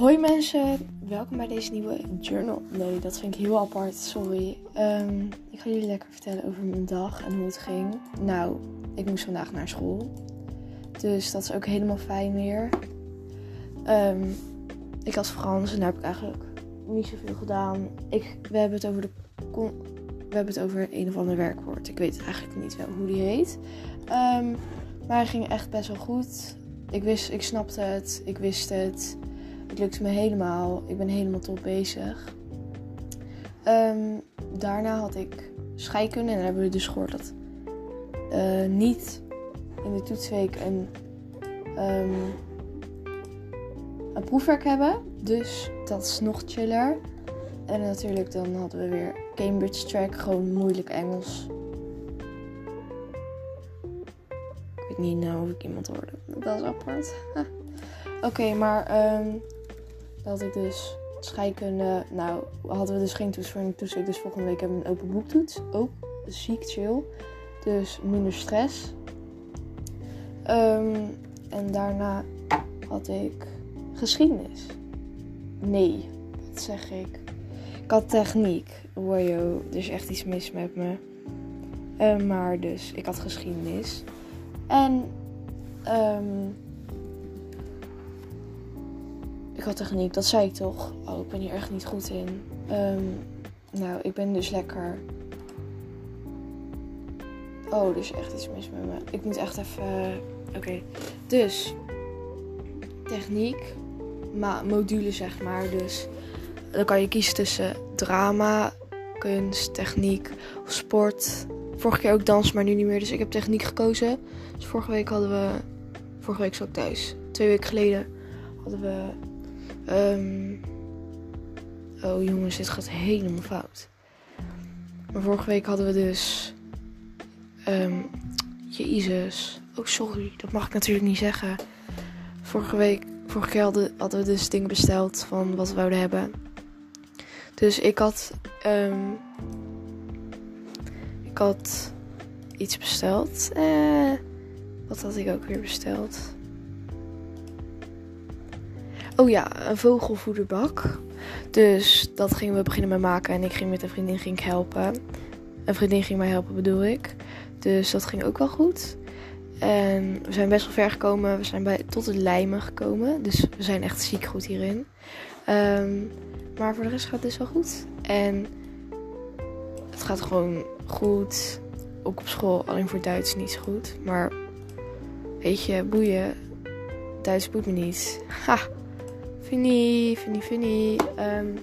Hoi mensen, welkom bij deze nieuwe journal. Nee, dat vind ik heel apart, sorry. Ehm, ik ga jullie lekker vertellen over mijn dag en hoe het ging. Nou, ik moest vandaag naar school. Dus dat is ook helemaal fijn weer. Ehm, ik had Frans en daar heb ik eigenlijk niet zoveel gedaan. Ik, we hebben het over de we hebben het over een of ander werkwoord. Ik weet eigenlijk niet wel hoe die heet. Um, maar het ging echt best wel goed. Ik wist, ik snapte het, ik wist het. Het lukte me helemaal. Ik ben helemaal top bezig. Um, daarna had ik scheikunde en dan hebben we dus gehoord dat uh, niet in de toetsweek een, um, een proefwerk hebben. Dus dat is nog chiller. En natuurlijk dan hadden we weer Cambridge Track, gewoon moeilijk Engels. Ik weet niet nou of ik iemand hoorde. Dat is apart. Oké, maar um, dat ik dus scheikunde. Nou, hadden we dus geen toets voor een toets. Dus volgende week we een open boektoets. Ook ziek chill. Dus minder stress. Um, en daarna had ik geschiedenis. Nee, dat zeg ik. Ik had techniek. Wow, er is echt iets mis met me. Uh, maar dus, ik had geschiedenis. En um, ik had techniek, dat zei ik toch. Oh, ik ben hier echt niet goed in. Um, nou, ik ben dus lekker. Oh, er is echt iets mis met me. Ik moet echt even. Uh, Oké. Dus. Techniek. Maar module zeg maar. Dus. Dan kan je kiezen tussen drama, kunst, techniek of sport. Vorige keer ook dans, maar nu niet meer. Dus ik heb techniek gekozen. Dus vorige week hadden we. Vorige week zat ik thuis. Twee weken geleden hadden we Um, oh jongens, dit gaat helemaal fout. Maar vorige week hadden we dus. Um, Jezus. Oh, sorry. Dat mag ik natuurlijk niet zeggen. Vorige week, vorige keer hadden, we dus dingen besteld van wat we wouden hebben. Dus ik had. Um, ik had iets besteld. Eh, wat had ik ook weer besteld? Oh ja, een vogelvoederbak. Dus dat gingen we beginnen met maken. En ik ging met een vriendin ging ik helpen. Een vriendin ging mij helpen, bedoel ik. Dus dat ging ook wel goed. En we zijn best wel ver gekomen. We zijn bij, tot het lijmen gekomen. Dus we zijn echt ziek goed hierin. Um, maar voor de rest gaat het dus wel goed. En het gaat gewoon goed. Ook op school, alleen voor Duits niet zo goed. Maar weet je, boeien. Duits boeit me niet. Ha! Funny, funny, funny. Um,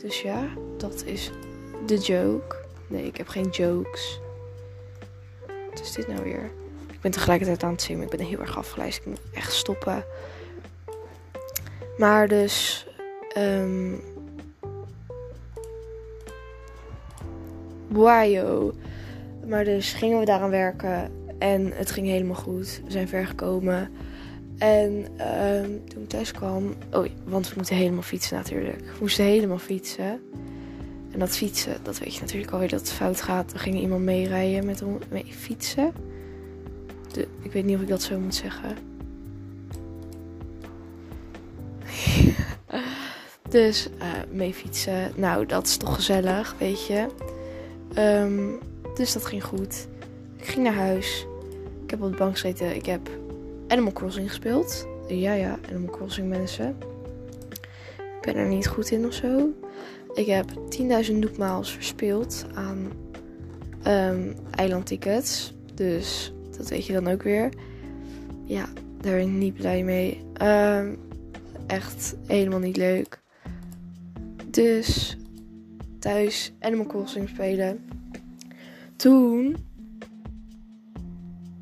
dus ja, dat is de joke. Nee, ik heb geen jokes. Wat is dit nou weer? Ik ben tegelijkertijd aan het zingen. Ik ben heel erg afgeleid. Ik moet echt stoppen. Maar dus... Um, wow. Maar dus gingen we daaraan werken. En het ging helemaal goed. We zijn ver gekomen. En um, toen ik thuis kwam. Oh, want we moeten helemaal fietsen natuurlijk. We moesten helemaal fietsen. En dat fietsen, dat weet je natuurlijk alweer dat het fout gaat. Er ging iemand meerijden met mee fietsen. De, ik weet niet of ik dat zo moet zeggen. dus uh, mee fietsen. Nou, dat is toch gezellig, weet je. Um, dus dat ging goed. Ik ging naar huis. Ik heb op de bank gezeten. Ik heb Animal Crossing gespeeld. Ja, ja, Animal Crossing mensen. Ben er niet goed in of zo. Ik heb 10.000 noekmaals verspeeld aan um, eilandtickets. Dus dat weet je dan ook weer. Ja, daar ben ik niet blij mee. Um, echt helemaal niet leuk. Dus thuis Animal Crossing spelen. Toen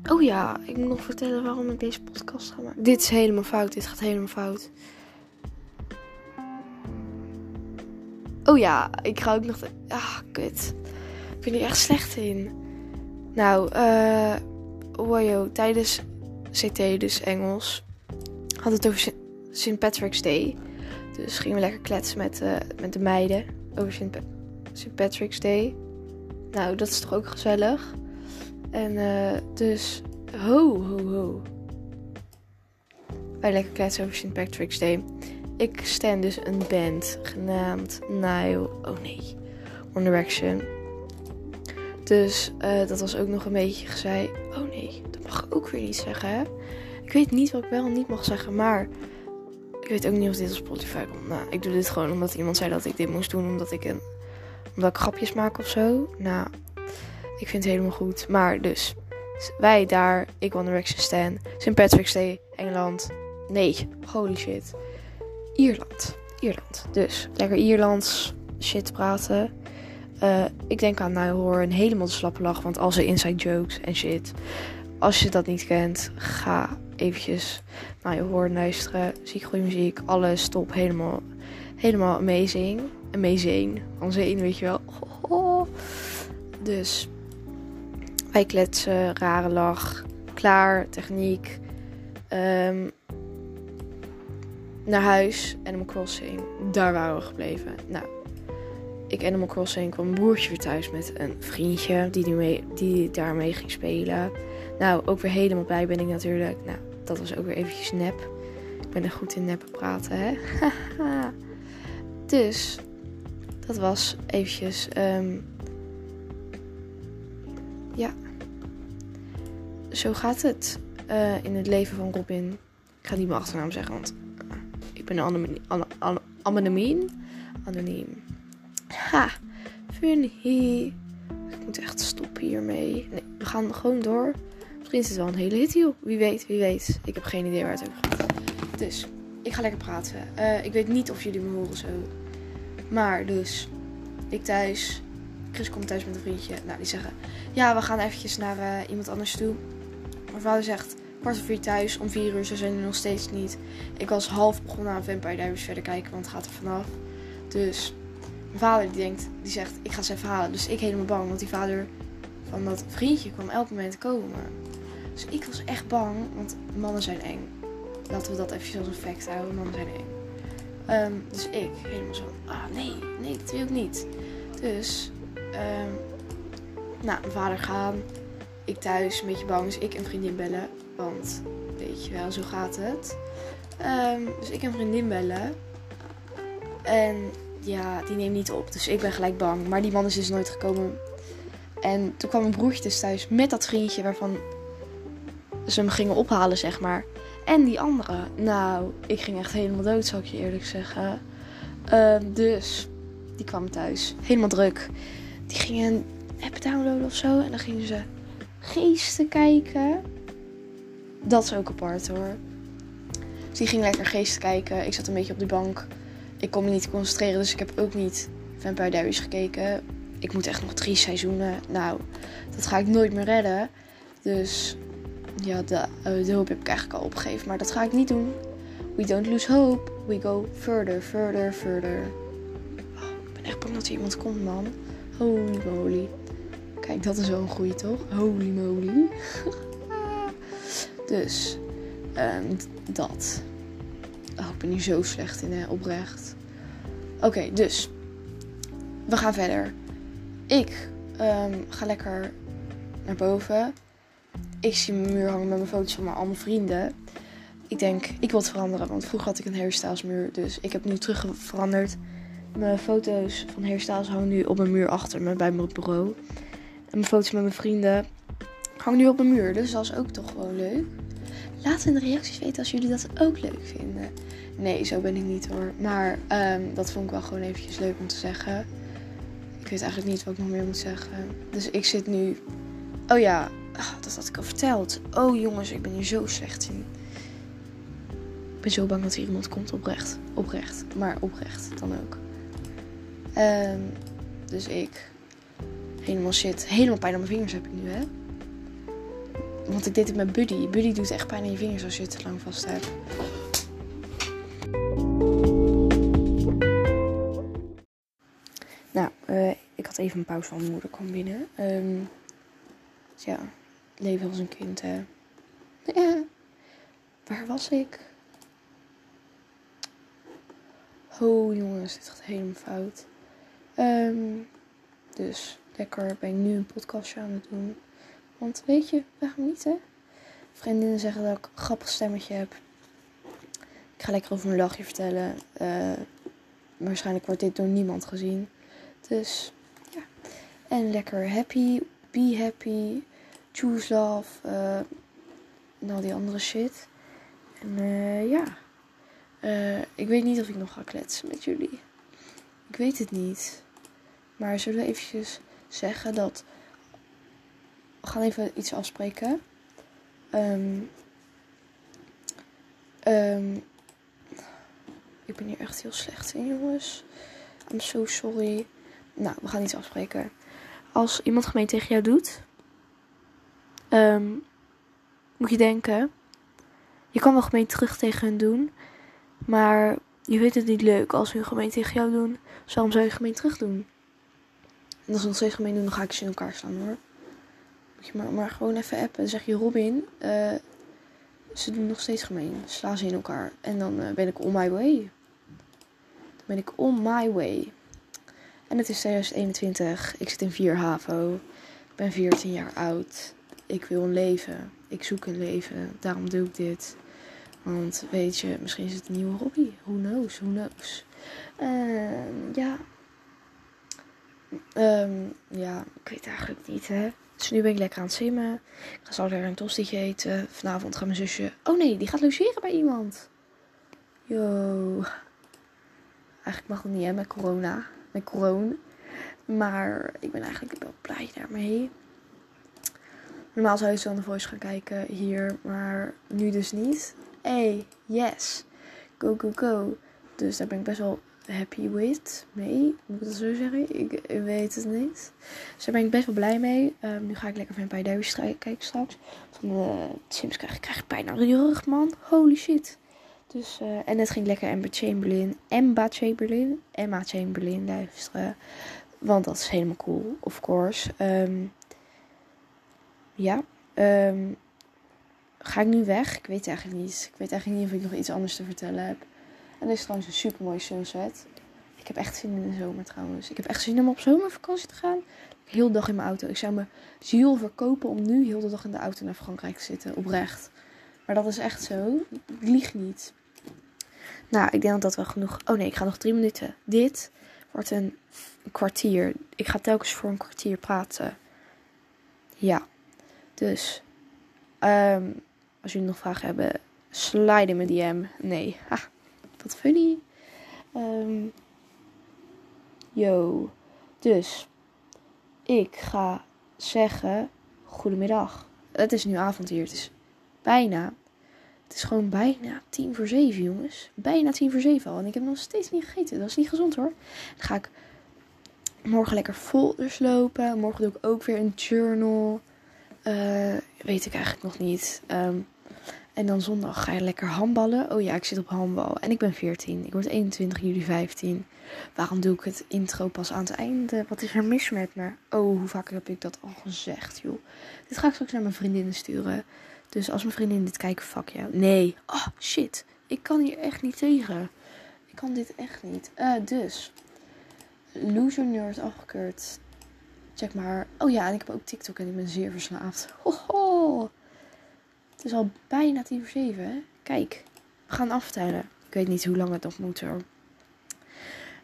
Oh ja, ik moet nog vertellen waarom ik deze podcast ga maken. Dit is helemaal fout. Dit gaat helemaal fout. Oh ja, ik ga ook nog. Ah, kut. Ik ben hier echt slecht in. Nou, eh. Uh, tijdens CT, dus Engels, had het over St. Patrick's Day. Dus gingen we lekker kletsen met, uh, met de meiden over St. Patrick's Day. Nou, dat is toch ook gezellig. En uh, dus, ho, ho, ho. Wij lekker kletsen over St. Patrick's Day. Ik stan dus een band genaamd Nile. Oh nee, One Direction. Dus uh, dat was ook nog een beetje gezei. Oh nee, dat mag ook weer niet zeggen. Hè? Ik weet niet wat ik wel niet mag zeggen, maar ik weet ook niet of dit op Spotify komt. Nou, ik doe dit gewoon omdat iemand zei dat ik dit moest doen, omdat ik, een, omdat ik grapjes maak of zo. Nou, ik vind het helemaal goed. Maar dus, wij daar, ik One Direction Stan, St. Patrick's Day, Engeland. Nee, holy shit. Ierland. Ierland. Dus, lekker Ierlands shit praten. Uh, ik denk aan nou hoor een helemaal de slappe lach, want al zijn inside jokes en shit. Als je dat niet kent, ga eventjes naar je hoor luisteren. Zie goede muziek, alles top, helemaal, helemaal amazing. Amazing, van zin, weet je wel. Dus wij kletsen, rare lach, klaar, techniek. Um, naar huis, Animal Crossing. Daar waren we gebleven. Nou, ik Animal Crossing kwam mijn broertje weer thuis met een vriendje die, die, mee, die daarmee ging spelen. Nou, ook weer helemaal blij ben ik natuurlijk. Nou, dat was ook weer eventjes nep. Ik ben er goed in neppen praten, hè. dus, dat was eventjes... Um, ja. Zo gaat het uh, in het leven van Robin. Ik ga niet mijn achternaam zeggen, want ik ben anoniem. Anoniem. Anoniem. Ha, funny. Ik moet echt stoppen hiermee. Nee, we gaan gewoon door. Misschien is het wel een hele hit. Wie weet, wie weet. Ik heb geen idee waar het over gaat. Dus, ik ga lekker praten. Uh, ik weet niet of jullie me horen zo. Maar dus, ik thuis. Chris komt thuis met een vriendje. Nou, die zeggen, ja, we gaan eventjes naar uh, iemand anders toe. Mijn vader zegt, kwart of vier thuis. Om vier uur, ze zijn er nog steeds niet. Ik was half begonnen aan Vampire Diaries verder kijken, want het gaat er vanaf. Dus mijn vader die denkt, die zegt, ik ga ze even halen. Dus ik helemaal bang, want die vader van dat vriendje kwam elk moment komen. Dus ik was echt bang, want mannen zijn eng. Laten we dat even als een fact houden, mannen zijn eng. Um, dus ik helemaal zo, ah nee, nee, dat wil ik niet. Dus, um, nou, mijn vader gaan. Ik thuis, een beetje bang, dus ik een vriendin bellen. Want, weet je wel, zo gaat het. Um, dus ik een vriendin bellen. En ja, die neemt niet op. Dus ik ben gelijk bang. Maar die man is dus nooit gekomen. En toen kwam mijn broertje dus thuis met dat vriendje waarvan ze hem gingen ophalen, zeg maar. En die andere. Nou, ik ging echt helemaal dood, zou ik je eerlijk zeggen. Uh, dus, die kwam thuis. Helemaal druk. Die gingen een app downloaden of zo. En dan gingen ze geesten kijken. Dat is ook apart hoor. Dus die ging lekker geesten kijken. Ik zat een beetje op de bank ik kon me niet concentreren, dus ik heb ook niet Vampire Diaries gekeken. Ik moet echt nog drie seizoenen. Nou, dat ga ik nooit meer redden. Dus ja, de, uh, de hoop heb ik eigenlijk al opgegeven. Maar dat ga ik niet doen. We don't lose hope. We go further, further, further. Oh, ik ben echt bang dat er iemand komt, man. Holy moly. Kijk, dat is wel een goeie, toch? Holy moly. dus, um, dat. Oh, ik ben hier zo slecht in, hè, oprecht. Oké, dus. We gaan verder. Ik um, ga lekker naar boven. Ik zie mijn muur hangen met mijn foto's van mijn allemaal vrienden. Ik denk, ik wil het veranderen. Want vroeger had ik een hairstylesmuur. Dus ik heb nu terug veranderd. Mijn foto's van hairstyles hangen nu op mijn muur achter me bij mijn bureau. En mijn foto's met mijn vrienden hangen nu op mijn muur. Dus dat is ook toch gewoon leuk. Laat in de reacties weten als jullie dat ook leuk vinden. Nee, zo ben ik niet hoor. Maar um, dat vond ik wel gewoon eventjes leuk om te zeggen. Ik weet eigenlijk niet wat ik nog meer moet zeggen. Dus ik zit nu. Oh ja, oh, dat had ik al verteld. Oh jongens, ik ben hier zo slecht in. Ik ben zo bang dat er iemand komt oprecht. Oprecht. Maar oprecht dan ook. Um, dus ik. Helemaal shit. Helemaal pijn aan mijn vingers heb ik nu, hè. Want ik deed het met Buddy. Buddy doet echt pijn aan je vingers als je het te lang vast hebt. Nou, uh, ik had even een pauze van mijn moeder kwam binnen. Um, dus ja, leven als een kind, hè. Ja, waar was ik? Oh jongens, dit gaat helemaal fout. Um, dus lekker ben ik nu een podcastje aan het doen. Want weet je, waarom niet hè? Vriendinnen zeggen dat ik een grappig stemmetje heb. Ik ga lekker over mijn lachje vertellen. Uh, waarschijnlijk wordt dit door niemand gezien. Dus ja. En lekker happy, be happy, choose love. Uh, en al die andere shit. En uh, ja. ik weet niet of ik nog ga kletsen met jullie. Ik weet het niet. Maar zullen we eventjes zeggen dat... We gaan even iets afspreken. Um, um, ik ben hier echt heel slecht in, jongens. I'm so sorry. Nou, we gaan iets afspreken. Als iemand gemeen tegen jou doet, um, moet je denken: je kan wel gemeen terug tegen hen doen, maar je vindt het niet leuk als hun gemeen tegen jou doen. Dus waarom zou je gemeen terug doen? En als ze nog steeds gemeen doen, dan ga ik ze in elkaar slaan hoor. Maar, gewoon even appen. Dan zeg je Robin, uh, ze doen nog steeds gemeen. Sla ze in elkaar. En dan uh, ben ik on my way. Dan ben ik on my way. En het is 2021. Ik zit in 4 HAVO. Ik ben 14 jaar oud. Ik wil een leven. Ik zoek een leven. Daarom doe ik dit. Want weet je, misschien is het een nieuwe hobby. Who knows, who knows. Uh, ja. Um, ja, ik weet eigenlijk niet, hè. Dus nu ben ik lekker aan het simmen. Ik ga zo lekker een tostietje eten. Vanavond gaat mijn zusje... Oh nee, die gaat logeren bij iemand. Yo. Eigenlijk mag het niet, hè, met corona. Met corona. Maar ik ben eigenlijk wel blij daarmee. Normaal zou je zo aan de voice gaan kijken hier. Maar nu dus niet. Hey, yes. Go, go, go. Dus daar ben ik best wel happy with. mee. Moet ik dat zo zeggen? Ik, weet het niet. Dus daar ben ik best wel blij mee. Um, nu ga ik lekker Vampire Diaries kijken straks. Van de Sims krijg, krijg ik bijna de rug, man. Holy shit. Dus, uh, en het ging lekker Emma Chamberlain. Emma Chamberlain. Emma Chamberlain luisteren. Want dat is helemaal cool, of course. Um, ja. Um, ga ik nu weg? Ik weet eigenlijk niet. Ik weet eigenlijk niet of ik nog iets anders te vertellen heb. En is trouwens een super mooie sunset. Ik heb echt zin in de zomer trouwens. Ik heb echt zin om op zomervakantie te gaan. Heel de dag in mijn auto. Ik zou mijn ziel verkopen om nu heel de dag in de auto naar Frankrijk te zitten. Oprecht. Maar dat is echt zo. Ik lieg niet. Nou, ik denk dat dat wel genoeg. Oh nee, ik ga nog drie minuten. Dit wordt een kwartier. Ik ga telkens voor een kwartier praten. Ja. Dus. Um, als jullie nog vragen hebben, slide in mijn DM. Nee. Ha. Wat funny. Um, yo. Dus. Ik ga zeggen. Goedemiddag. Het is nu avond hier. Het is bijna. Het is gewoon bijna tien voor zeven, jongens. Bijna tien voor zeven al. En ik heb nog steeds niet gegeten. Dat is niet gezond hoor. Dan ga ik morgen lekker folders lopen. Morgen doe ik ook weer een journal. Uh, weet ik eigenlijk nog niet. Um, en dan zondag ga je lekker handballen. Oh ja, ik zit op handbal. En ik ben 14. Ik word 21 juli 15. Waarom doe ik het intro pas aan het einde? Wat is er mis met me? Oh, hoe vaak heb ik dat al gezegd, joh. Dit ga ik straks naar mijn vriendinnen sturen. Dus als mijn vriendinnen dit kijken, fuck jou. Nee. Oh, shit. Ik kan hier echt niet tegen. Ik kan dit echt niet. Uh, dus. Loser Nerd afgekeurd. Check maar. Oh ja, en ik heb ook TikTok en ik ben zeer verslaafd. Hoho. Het is al bijna tien voor zeven, hè? Kijk, we gaan aftellen. Ik weet niet hoe lang het nog moet hoor.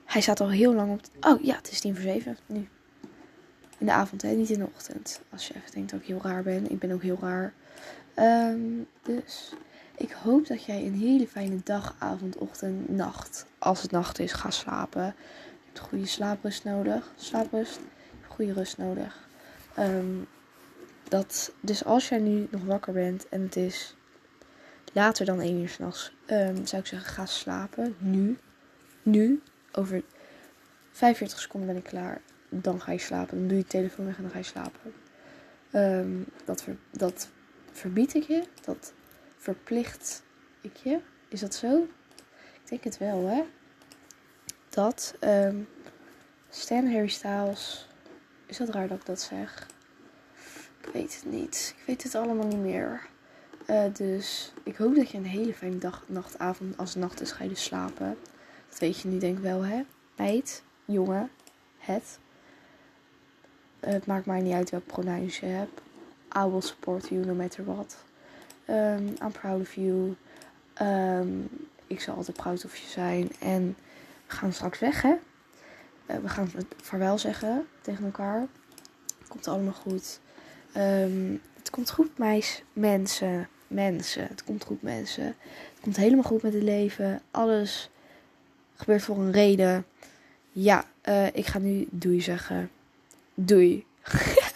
Hij staat al heel lang op. Oh ja, het is tien voor zeven nu. In de avond, hè? Niet in de ochtend. Als je even denkt dat ik heel raar ben. Ik ben ook heel raar. Um, dus ik hoop dat jij een hele fijne dag, avond, ochtend, nacht. Als het nacht is, ga slapen. Je hebt goede slaaprust nodig. Slaaprust. Goede rust nodig. Um, dat, dus als jij nu nog wakker bent en het is later dan 1 uur s'nachts, um, zou ik zeggen: ga slapen. Nu. Nu. Over 45 seconden ben ik klaar. Dan ga je slapen. Dan doe je telefoon weg en dan ga je slapen. Um, dat, dat verbied ik je. Dat verplicht ik je. Is dat zo? Ik denk het wel, hè? Dat. Um, Stan Harry Styles. Is dat raar dat ik dat zeg? Ik weet het niet. Ik weet het allemaal niet meer. Uh, dus ik hoop dat je een hele fijne dag, nacht, avond. Als het nacht is, ga je dus slapen. Dat weet je nu denk ik wel, hè? Meid, jongen, het. Uh, het maakt mij niet uit welk pronouns je hebt. I will support you no matter what. Um, I'm proud of you. Um, ik zal altijd proud of je zijn. En we gaan straks weg, hè? Eh, we gaan vaarwel zeggen tegen elkaar. Komt allemaal goed. Ehm, het komt goed, meis. Mensen. Mensen. Het komt goed, mensen. Het komt helemaal goed met het leven. Alles gebeurt voor een reden. Ja, uh, ik ga nu doei zeggen. Doei.